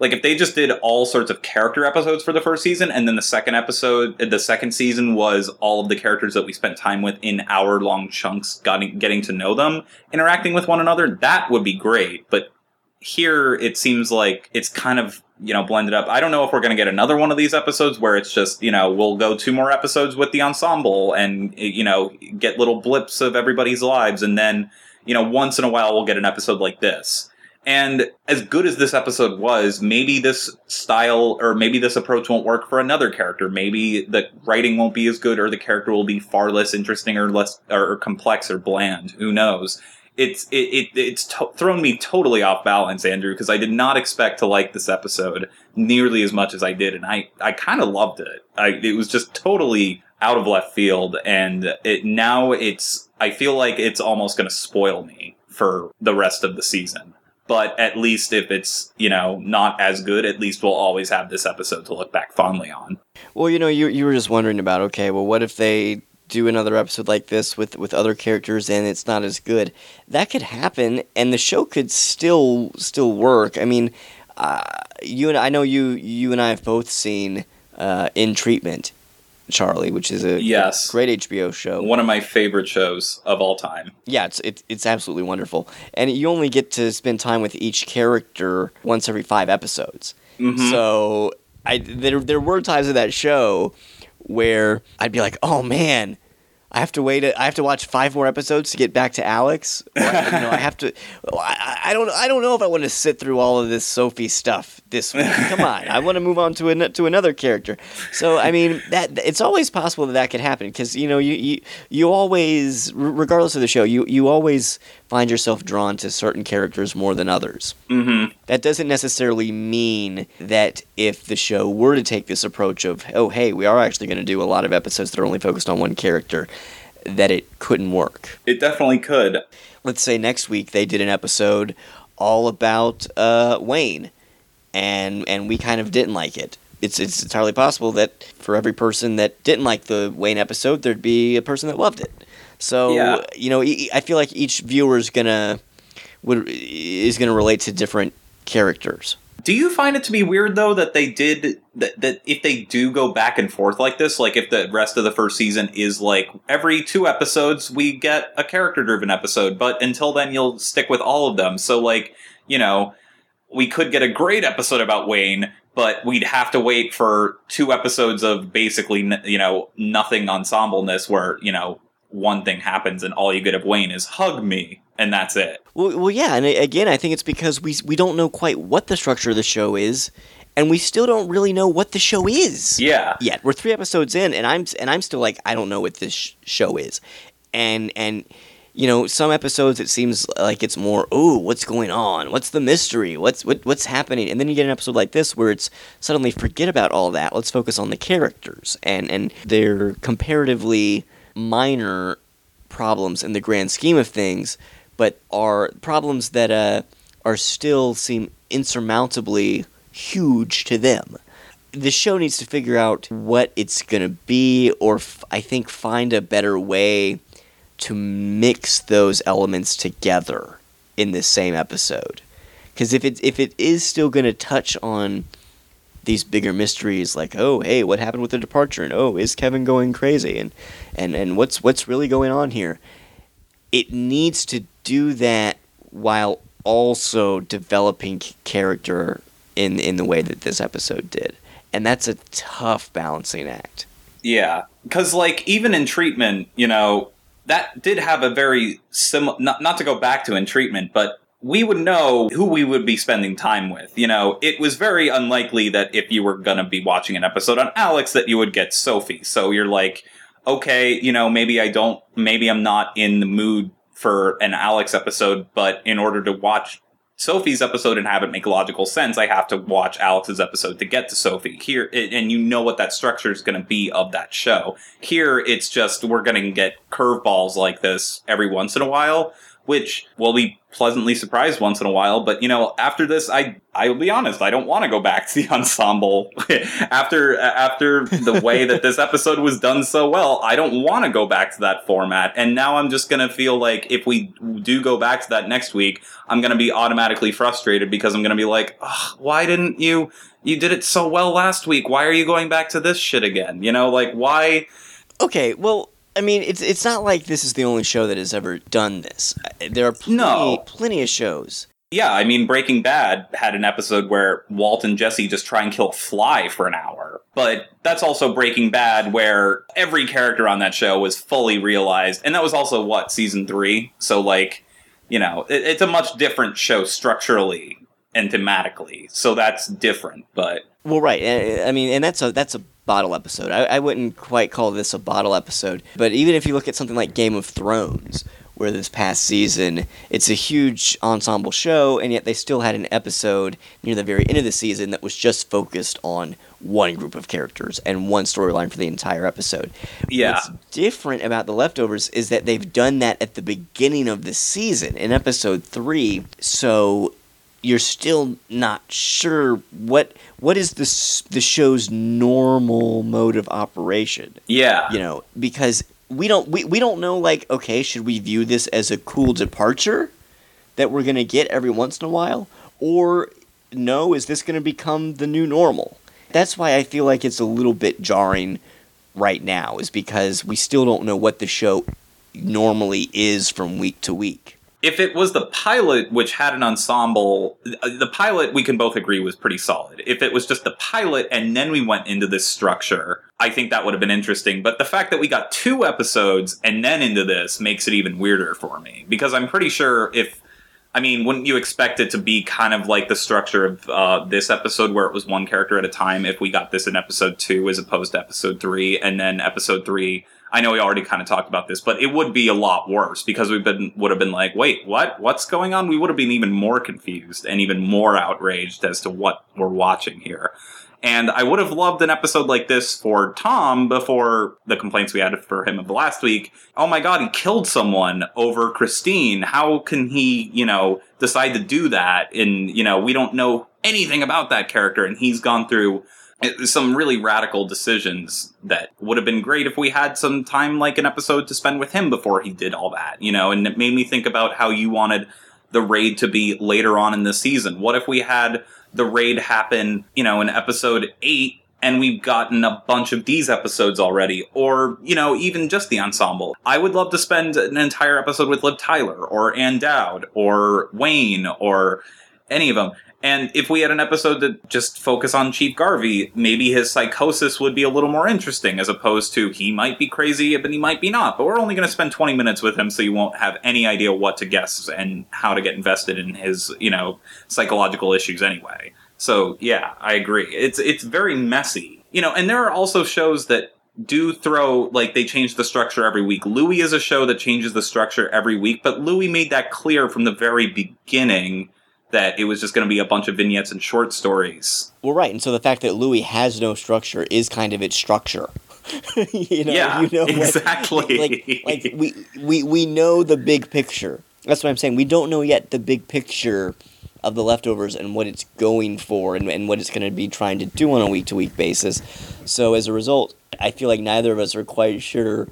like if they just did all sorts of character episodes for the first season and then the second episode the second season was all of the characters that we spent time with in hour long chunks getting getting to know them interacting with one another that would be great. But here it seems like it's kind of you know blended up. I don't know if we're going to get another one of these episodes where it's just you know we'll go two more episodes with the ensemble and you know get little blips of everybody's lives and then you know once in a while we'll get an episode like this. And as good as this episode was maybe this style or maybe this approach won't work for another character. Maybe the writing won't be as good or the character will be far less interesting or less or complex or bland. Who knows? It's it, it it's to- thrown me totally off balance, Andrew, because I did not expect to like this episode nearly as much as I did, and I I kind of loved it. I it was just totally out of left field, and it now it's I feel like it's almost going to spoil me for the rest of the season. But at least if it's you know not as good, at least we'll always have this episode to look back fondly on. Well, you know, you you were just wondering about okay, well, what if they do another episode like this with with other characters and it's not as good? That could happen, and the show could still still work. I mean, uh, you and I know you you and I have both seen uh, In Treatment, Charlie, which is a Yes. great HBO show. One of my favorite shows of all time. Yeah, it's it's it's absolutely wonderful, and you only get to spend time with each character once every five episodes. Mhm. So I there there were times in that show where I'd be like, oh man. I have to wait. I have to watch five more episodes to get back to Alex. Or you know, I have to. I, I don't. I don't know if I want to sit through all of this Sophie stuff this week. Come on, I want to move on to an, to another character. So I mean, that it's always possible that that could happen because you know you, you you always, regardless of the show, you you always find yourself drawn to certain characters more than others. Mm-hmm. That doesn't necessarily mean that if the show were to take this approach of, oh, hey, we are actually going to do a lot of episodes that are only focused on one character, that it couldn't work. It definitely could. Let's say next week they did an episode all about uh, Wayne, and and we kind of didn't like it. It's it's entirely possible that for every person that didn't like the Wayne episode, there'd be a person that loved it. So Yeah. you know, I feel like each viewer is gonna would is gonna relate to different characters. Do you find it to be weird though that they did that, that if they do go back and forth like this, like if the rest of the first season is like every two episodes we get a character driven episode, but until then you'll stick with all of them. So like, you know, we could get a great episode about Wayne, but we'd have to wait for two episodes of basically, you know, nothing ensembleness where, you know, one thing happens and all you get of Wayne is hug me and that's it. Well, well, yeah, and again, I think it's because we we don't know quite what the structure of the show is, and we still don't really know what the show is. Yeah. Yet we're three episodes in, and I'm and I'm still like I don't know what this sh- show is, and and you know some episodes it seems like it's more oh what's going on what's the mystery what's what, what's happening and then you get an episode like this where it's suddenly forget about all that let's focus on the characters and and their comparatively minor problems in the grand scheme of things but are problems that uh, are still seem insurmountably huge to them. The show needs to figure out what it's going to be or f- i think find a better way to mix those elements together in this same episode. Because if it if it is still going to touch on these bigger mysteries like oh hey what happened with the departure? And oh is Kevin going crazy? And and and what's what's really going on here? It needs to do that while also developing character in in the way that this episode did. And that's a tough balancing act. Yeah, because like even in treatment, you know, that did have a very similar. Not not to go back to in treatment, but we would know who we would be spending time with. You know, it was very unlikely that if you were going to be watching an episode on Alex, that you would get Sophie. So you're like, okay, you know, maybe I don't, maybe I'm not in the mood for an Alex episode, but in order to watch Sophie's episode and have it make logical sense, I have to watch Alex's episode to get to Sophie. Here, and you know what that structure is going to be of that show. Here, it's just we're going to get curveballs like this every once in a while, which will be pleasantly surprised once in a while. But you know, after this, I I will be honest, I don't want to go back to the ensemble after after the way that this episode was done so well. I don't want to go back to that format, and now I'm just gonna feel like if we do go back to that next week, I'm gonna be automatically frustrated because I'm gonna be like, why didn't you? You did it so well last week. Why are you going back to this shit again? You know, like why? Okay, well, I mean, it's it's not like this is the only show that has ever done this. There are plenty, No. plenty of shows. Yeah, I mean, Breaking Bad had an episode where Walt and Jesse just try and kill a fly for an hour. But that's also Breaking Bad, where every character on that show was fully realized. And that was also, what, season three? So, like, you know, it, it's a much different show structurally and thematically. So that's different. But Well, right. I I mean, and that's a that's a bottle episode. I, I wouldn't quite call this a bottle episode, but even if you look at something like Game of Thrones, where this past season it's a huge ensemble show, and yet they still had an episode near the very end of the season that was just focused on one group of characters and one storyline for the entire episode. Yeah. What's different about the leftovers is that they've done that at the beginning of the season in episode three, so you're still not sure what what is the the show's normal mode of operation. yeah. You know, because we don't we, we don't know like okay, should we view this as a cool departure that we're going to get every once in a while or no, is this going to become the new normal? That's why I feel like it's a little bit jarring right now is because we still don't know what the show normally is from week to week. If it was the pilot which had an ensemble uh, the pilot we can both agree was pretty solid if it was just the pilot and then we went into this structure i think that would have been interesting but the fact that we got two episodes and then into this makes it even weirder for me because i'm pretty sure if I mean, wouldn't you expect it to be kind of like the structure of uh, this episode, where it was one character at a time? If we got this in episode two as opposed to episode three, and then episode three, I know we already kind of talked about this, but it would be a lot worse because we've been would have been like, wait, what? What's going on? We would have been even more confused and even more outraged as to what we're watching here. And I would have loved an episode like this for Tom before the complaints we had for him of last week. Oh my god, he killed someone over Christine. How can he, you know, decide to do that? And, you know, we don't know anything about that character and he's gone through some really radical decisions that would have been great if we had some time like an episode to spend with him before he did all that, you know, and it made me think about how you wanted the raid to be later on in the season. What if we had the raid happen, you know, in episode 8 and we've gotten a bunch of these episodes already or, you know, even just the ensemble. I would love to spend an entire episode with Liv Tyler or Ann Dowd or Wayne or any of them. And if we had an episode that just focus on Chief Garvey, maybe his psychosis would be a little more interesting as opposed to he might be crazy, but he might be not. But we're only going to spend 20 minutes with him so you won't have any idea what to guess and how to get invested in his, you know, psychological issues anyway. So, yeah, I agree. It's it's very messy. You know, and there are also shows that do throw like they change the structure every week. Louie is a show that changes the structure every week, but Louie made that clear from the very beginning that it was just going to be a bunch of vignettes and short stories. Well, right, and so the fact that Louie has no structure is kind of its structure. you know, Yeah, you know what- exactly. like, like we, we we know the big picture. That's what I'm saying. We don't know yet the big picture of the leftovers and what it's going for and, and what it's going to be trying to do on a week to week basis. So as a result, I feel like neither of us are quite sure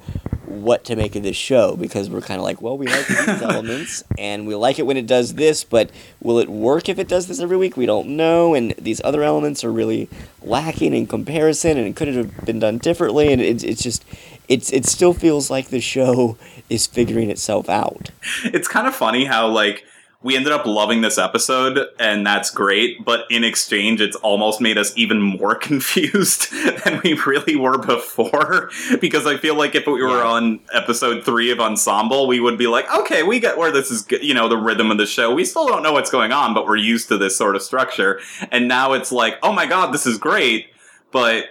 what to make of this show because we're kind of like, well, we like these elements and we like it when it does this, but will it work if it does this every week? We don't know. And these other elements are really lacking in comparison and it could it have been done differently? And it's, it's just, it's, it still feels like the show is figuring itself out. It's kind of funny how like we ended up loving this episode and that's great, but in exchange it's almost made us even more confused than we really were before because I feel like if we were Yeah. on episode 3 of Ensemble, we would be like, "Okay, we get where this is, you know, the rhythm of the show. We still don't know what's going on, but we're used to this sort of structure." And now it's like, "Oh my god, this is great." But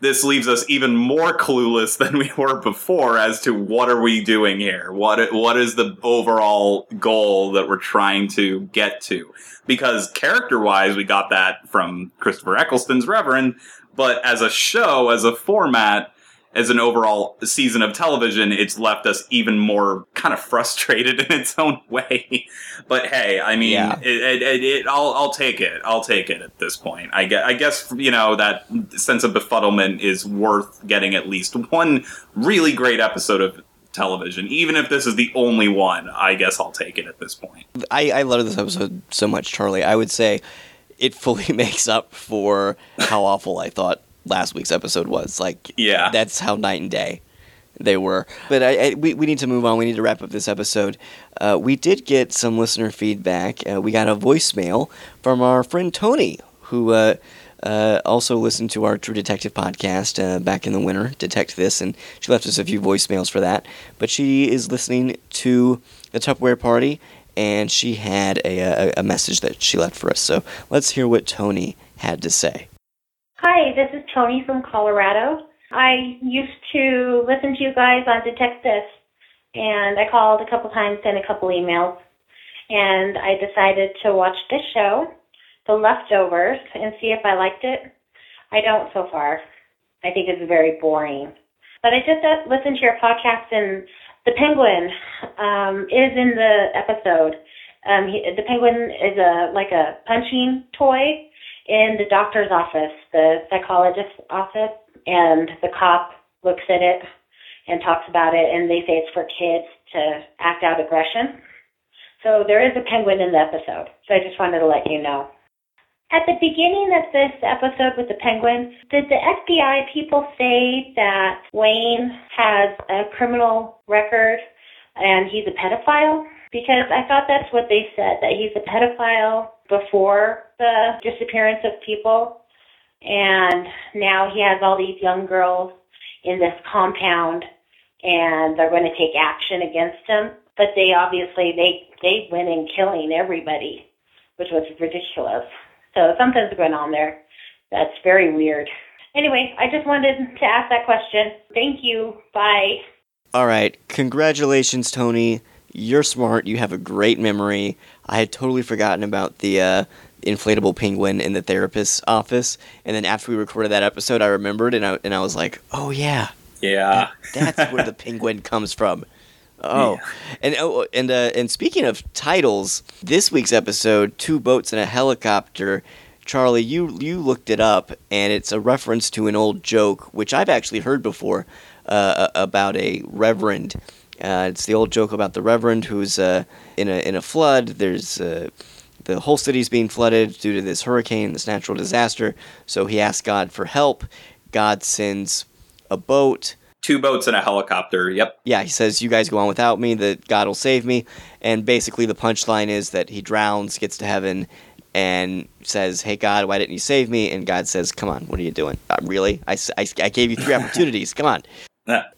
this leaves us even more clueless than we were before as to what are we doing here? What what is the overall goal that we're trying to get to? Because character wise, we got that from Christopher Eccleston's Reverend, but as a show, as a format, as an overall season of television, it's left us even more kind of frustrated in its own way. but hey, I mean, Yeah. it, it, it, it, I'll, I'll take it. I'll take it at this point. I guess, I guess, you know, that sense of befuddlement is worth getting at least one really great episode of television. Even if this is the only one, I guess I'll take it at this point. I, I love this episode so much, Charlie. I would say it fully makes up for how awful I thought last week's episode was. Like, Yeah. that's how night and day they were. But I, I we, we need to move on. We need to wrap up this episode. Uh, we did get some listener feedback. Uh, we got a voicemail from our friend Tony, who uh, uh, also listened to our True Detective podcast uh, back in the winter, Detect This, and she left us a few voicemails for that. But she is listening to the Tupperware Party, and she had a, a, a message that she left for us. So let's hear what Tony had to say. Hi, this is Tony from Colorado. I used to listen to you guys on Detect This, and I called a couple times, sent a couple emails, and I decided to watch this show, The Leftovers, and see if I liked it. I don't so far. I think it's very boring. But I just uh, listened to your podcast, and the penguin um, is in the episode. Um, he, the penguin is a like a punching toy in the doctor's office, the psychologist's office, and the cop looks at it and talks about it, and they say it's for kids to act out aggression. So there is a penguin in the episode. So I just wanted to let you know. At the beginning of this episode with the penguin, did the FBI people say that Wayne has a criminal record and he's a pedophile? Because I thought that's what they said, that he's a pedophile before the disappearance of people. And now he has all these young girls in this compound and they're going to take action against him. But they obviously, they, they went in killing everybody, which was ridiculous. So something's going on there. That's very weird. Anyway, I just wanted to ask that question. Thank you. Bye. All right, congratulations, Tony. You're smart. You have a great memory. I had totally forgotten about the uh, inflatable penguin in the therapist's office, and then after we recorded that episode, I remembered, and I and I was like, oh yeah, Yeah. that's where the penguin comes from. Oh, and oh, and uh, and speaking of titles, this week's episode, two Boats and a Helicopter." Charlie, you you looked it up, and it's a reference to an old joke, which I've actually heard before, uh, about a reverend. Uh, it's the old joke about the reverend who's uh, in a in a flood. There's uh, the whole city's being flooded due to this hurricane, this natural disaster. So he asks God for help. God sends a boat Two boats and a helicopter. Yep. yeah, he says, "You guys go on without me. That God will save me." And basically, the punchline is that he drowns, gets to heaven, and says, "Hey God, why didn't you save me?" And God says, "Come on, what are you doing? Uh, really? I gave you three opportunities. Come on."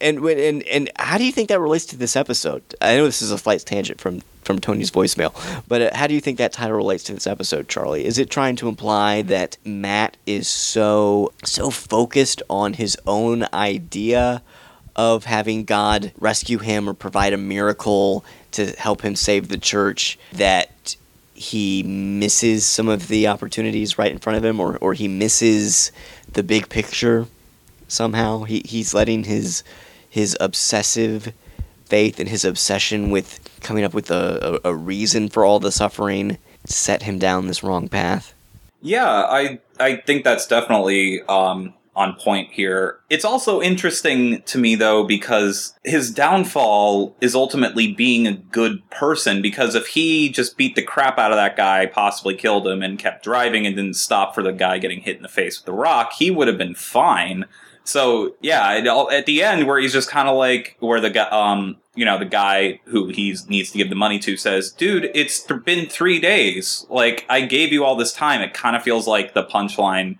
And when and and how do you think that relates to this episode? I know this is a slight tangent from from Tony's voicemail, but uh, how do you think that title relates to this episode, Charlie? Is it trying to imply that Matt is so so focused on his own idea of having God rescue him or provide a miracle to help him save the church that he misses some of the opportunities right in front of him or, or he misses the big picture somehow he, he's letting his his obsessive faith and his obsession with coming up with a, a, a reason for all the suffering set him down this wrong path Yeah, I I think that's definitely um, on point here. It's also interesting to me though because his downfall is ultimately being a good person. Because if he just beat the crap out of that guy, possibly killed him, and kept driving and didn't stop for the guy getting hit in the face with the rock, he would have been fine. So yeah, at the end where he's just kind of like where the guy, um, you know, the guy who he needs to give the money to says, "Dude, it's been three days. Like I gave you all this time." It kind of feels like the punchline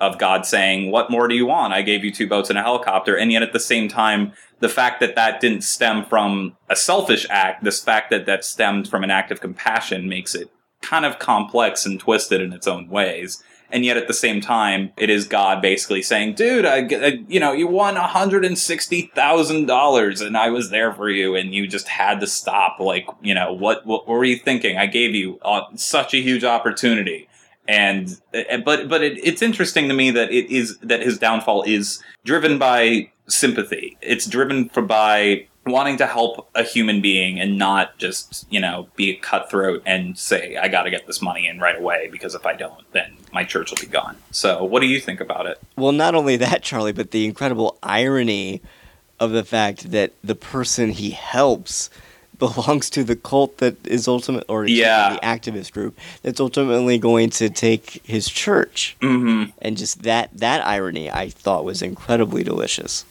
of God saying, "What more do you want? I gave you two boats and a helicopter." And yet at the same time, the fact that that didn't stem from a selfish act, this fact that that stemmed from an act of compassion makes it kind of complex and twisted in its own ways. And yet, at the same time, it is God basically saying, "Dude, I, I you know, you won one hundred and sixty thousand dollars, and I was there for you, and you just had to stop. Like, you know, what what, were you thinking? I gave you uh, such a huge opportunity." And uh, but but it, it's interesting to me that it is that his downfall is driven by sympathy. It's driven by wanting to help a human being and not just you know be a cutthroat and say I got to get this money in right away because if I don't, then my church will be gone. So, what do you think about it? Well, not only that, Charlie, but the incredible irony of the fact that the person he helps belongs to the cult that is ultimate or Yeah. the activist group that's ultimately going to take his church. Mm-hmm. And just that that irony I thought was incredibly delicious.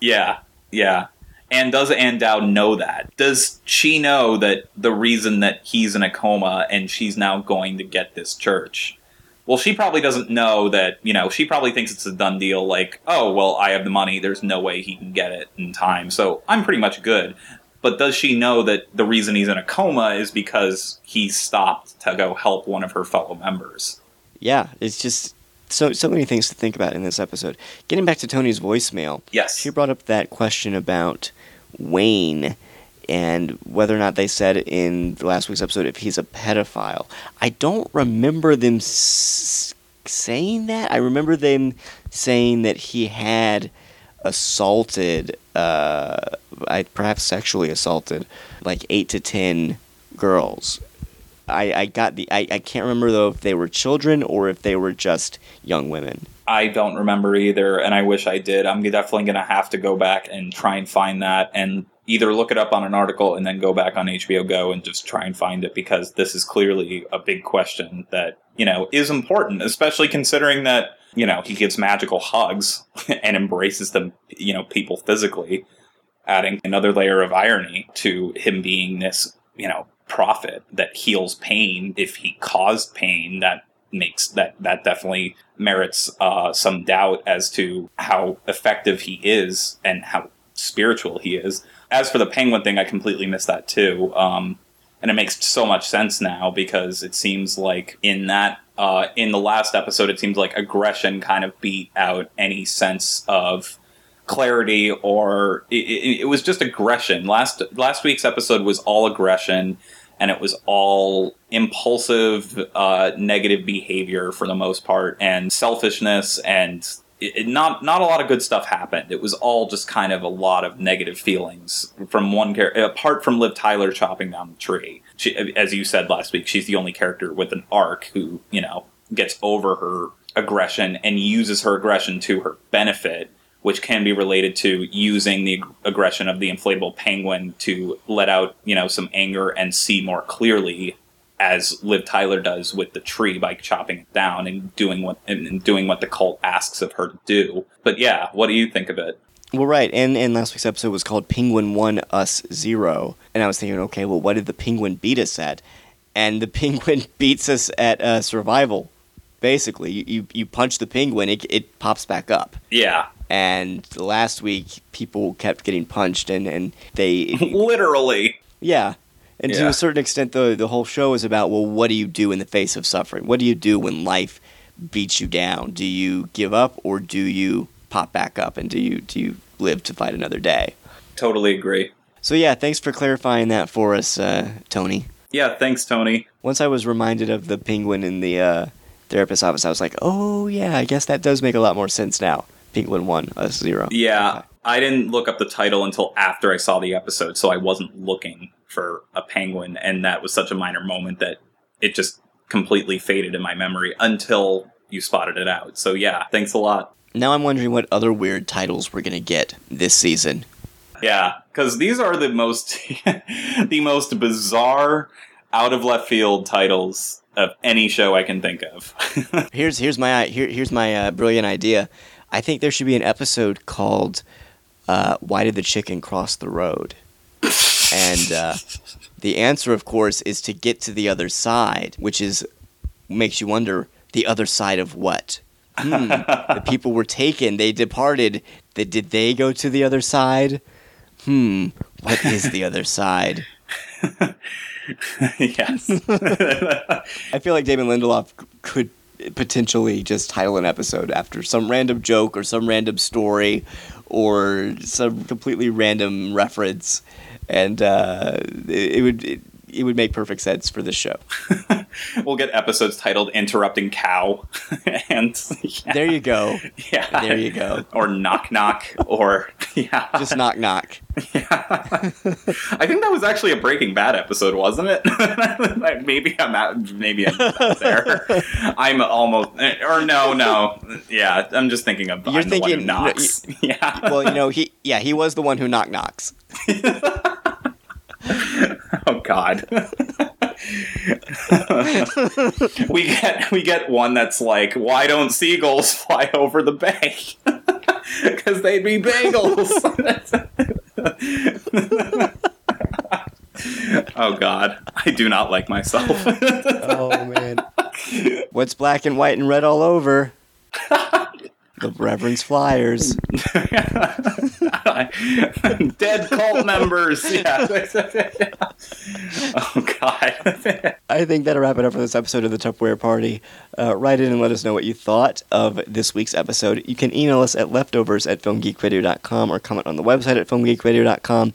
Yeah, yeah. And does Ann Dowd know that? Does she know that the reason that he's in a coma and she's now going to get this church? Well, she probably doesn't know that, you know, she probably thinks it's a done deal, like, oh, well, I have the money, there's no way he can get it in time, so I'm pretty much good. But does she know that the reason he's in a coma is because he stopped to go help one of her fellow members? Yeah, it's just so so many things to think about in this episode. Getting back to Tony's voicemail, Yes. she brought up that question about Wayne and whether or not they said in last week's episode if he's a pedophile. I don't remember them s- saying that. I remember them saying that he had assaulted, uh, I perhaps sexually assaulted, like eight to ten girls. I, I got the I, I can't remember though if they were children or if they were just young women. I don't remember either, and I wish I did. I'm definitely going to have to go back and try and find that and either look it up on an article and then go back on HBO Go and just try and find it because this is clearly a big question that, you know, is important, especially considering that, you know, he gives magical hugs and embraces them, you know, people physically, adding another layer of irony to him being this, you know, prophet that heals pain if he caused pain that makes that that definitely merits uh, some doubt as to how effective he is and how spiritual he is. As for the penguin thing, I completely missed that too, um, and it makes so much sense now because it seems like in that uh, in the last episode, it seems like aggression kind of beat out any sense of clarity or it, it, it was just aggression. Last last week's episode was all aggression and it was all impulsive, uh, negative behavior for the most part, and selfishness, and it, it- not not a lot of good stuff happened. It was all just kind of a lot of negative feelings from one character. Apart from Liv Tyler chopping down the tree, she, as you said last week, she's the only character with an arc who you know gets over her aggression and uses her aggression to her benefit which can be related to using the aggression of the inflatable penguin to let out, you know, some anger and see more clearly as Liv Tyler does with the tree by chopping it down and doing what and doing what the cult asks of her to do. But yeah, what do you think of it? Well, right, and and last week's episode was called "Penguin One Us Zero," and I was thinking, okay, well, what did the penguin beat us at? And the penguin beats us at uh, survival. Basically, you, you you punch the penguin, it it pops back up. Yeah, And last week, people kept getting punched, and and they literally. yeah. And to a certain extent, the the whole show is about well, what do you do in the face of suffering? What do you do when life beats you down? Do you give up, or do you pop back up, and do you do you live to fight another day? Totally agree. So yeah, thanks for clarifying that for us, uh, Tony. Yeah, thanks, Tony. Once I was reminded of the penguin in the uh, therapist's office, I was like, oh yeah, I guess that does make a lot more sense now. Penguin one, us zero. Yeah, I didn't look up the title until after I saw the episode, so I wasn't looking for a penguin, and that was such a minor moment that it just completely faded in my memory until you spotted it out. So yeah, thanks a lot. Now I'm wondering what other weird titles we're gonna get this season. Yeah, because these are the most the most bizarre, out of left field titles of any show I can think of. Here's here's my here, here's my uh, brilliant idea. I think there should be an episode called uh, "Why Did the Chicken Cross the Road?" and uh, the answer, of course, is to get to the other side, which is makes you wonder the other side of what. Hmm, the people were taken; they departed. They, did they go to the other side? Hmm, what is the other side? yes. I feel like Damon Lindelof could potentially just title an episode after some random joke or some random story or some completely random reference, and uh, it, it would it, it would make perfect sense for this show. we'll get episodes titled "Interrupting Cow," and yeah, There you go. yeah, there you go. or "Knock Knock," or yeah, Just knock knock. Yeah, I think that was actually a Breaking Bad episode, wasn't it? Maybe I'm out. Maybe I'm out there. I'm almost, eh, or no, no. Yeah, I'm just thinking of You're I'm the one who thinking- knocks. yeah. Well, you know he yeah he was the one who knock knocks. Oh God. we get we get one that's like, why don't seagulls fly over the bay? Because they'd be bagels. oh God, I do not like myself. Oh man. What's black and white and red all over? The Reverend's Flyers. Dead cult members. Yeah. oh God. I think that'll wrap it up for this episode of the Tupperware Party. Uh, write in and let us know what you thought of this week's episode. You can email us at leftovers at filmgeekradio.com or comment on the website at filmgeekradio.com.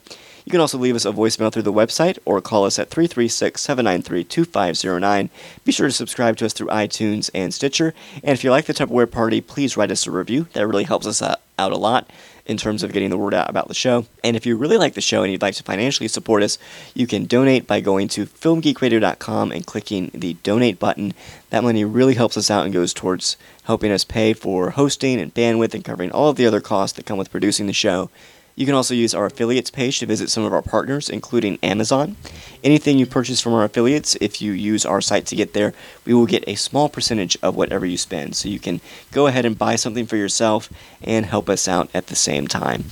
You can also leave us a voicemail through the website or call us at 336 793 2509. Be sure to subscribe to us through iTunes and Stitcher. And if you like the Tupperware Party, please write us a review. That really helps us out a lot in terms of getting the word out about the show. And if you really like the show and you'd like to financially support us, you can donate by going to filmgeekradio.com and clicking the donate button. That money really helps us out and goes towards helping us pay for hosting and bandwidth and covering all of the other costs that come with producing the show. You can also use our affiliates page to visit some of our partners, including Amazon. Anything you purchase from our affiliates, if you use our site to get there, we will get a small percentage of whatever you spend. So you can go ahead and buy something for yourself and help us out at the same time.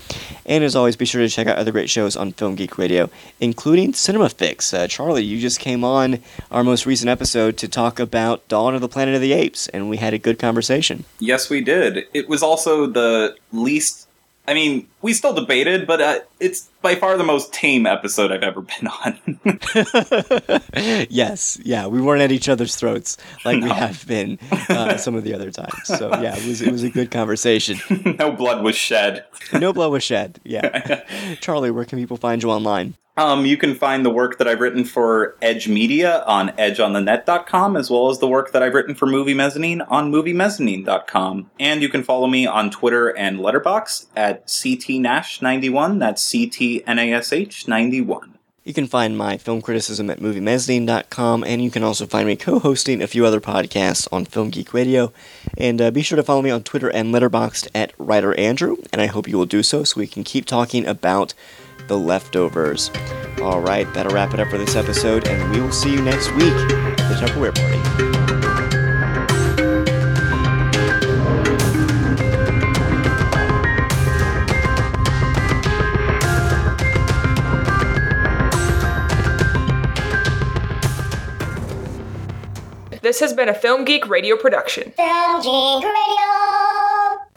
And as always, be sure to check out other great shows on Film Geek Radio, including Cinema Fix. Uh, Charlie, you just came on our most recent episode to talk about Dawn of the Planet of the Apes, and we had a good conversation. Yes, we did. It was also the least. I mean, we still debated, but uh, it's by far the most tame episode I've ever been on. yes, yeah, we weren't at each other's throats like we have been uh, some of the other times. So yeah, it was it was a good conversation. no blood was shed. No blood was shed. Yeah, Charlie, where can people find you online? Um, you can find the work that I've written for Edge Media on edgeonthenet.com, as well as the work that I've written for Movie Mezzanine on moviemezzanine.com. And you can follow me on Twitter and Letterboxd at CTNash91. That's CTNASH91. You can find my film criticism at moviemezzanine.com, and you can also find me co-hosting a few other podcasts on Film Geek Radio. And uh, be sure to follow me on Twitter and Letterboxd at Writer Andrew, and I hope you will do so so we can keep talking about the leftovers. All right, that'll wrap it up for this episode, and we will see you next week at the Tupperware Party. This has been a Film Geek Radio production. Film Geek Radio.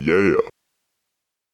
Yeah.